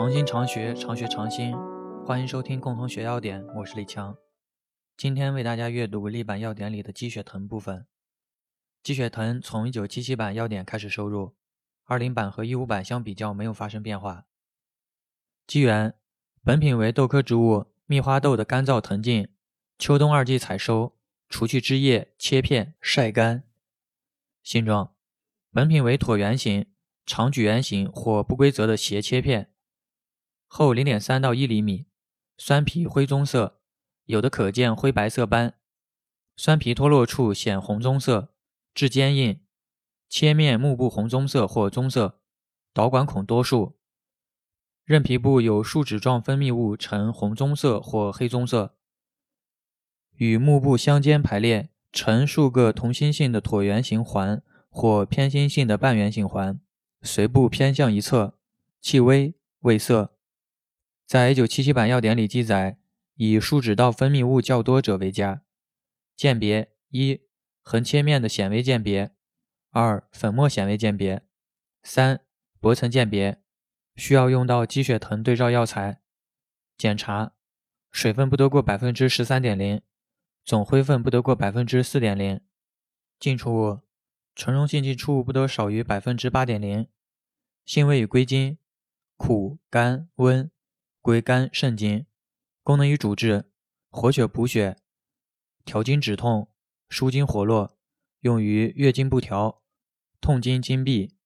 常新常学，常学常新。欢迎收听共同学要点，我是李强。今天为大家阅读立版要点里的鸡血藤部分。鸡血藤从1977版要点开始收入，20版和15版相比较没有发生变化。基源：本品为豆科植物蜜花豆的干燥藤茎，秋冬二季采收，除去枝叶，切片晒干。形状：本品为椭圆形。长矩圆形或不规则的斜切片，厚零点三到一厘米，酸皮灰棕色，有的可见灰白色斑，酸皮脱落处显红棕色，质坚硬，切面幕布红棕色或棕色，导管孔多数，韧皮部有树脂状分泌物呈红棕色或黑棕色，与幕布相间排列，呈数个同心性的椭圆形环或偏心性的半圆形环。髓部偏向一侧，气微，味涩。在1977版药典里记载，以树脂道分泌物较多者为佳。鉴别：一、横切面的显微鉴别；二、粉末显微鉴别；三、薄层鉴别。需要用到鸡血藤对照药材。检查：水分不得过百分之十三点零，总灰分不得过百分之四点零。进出物。纯溶性进出物不得少于百分之八点零。性味与归经：苦、甘、温，归肝肾经。功能与主治：活血补血，调经止痛，舒筋活络，用于月经不调、痛经经闭、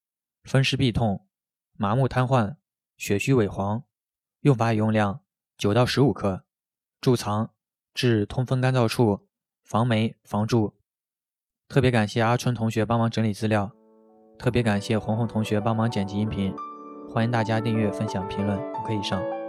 风湿痹痛、麻木瘫痪、血虚萎黄。用法与用量：九到十五克。贮藏：至通风干燥处，防霉防蛀。特别感谢阿春同学帮忙整理资料，特别感谢红红同学帮忙剪辑音频，欢迎大家订阅、分享、评论，五可以上。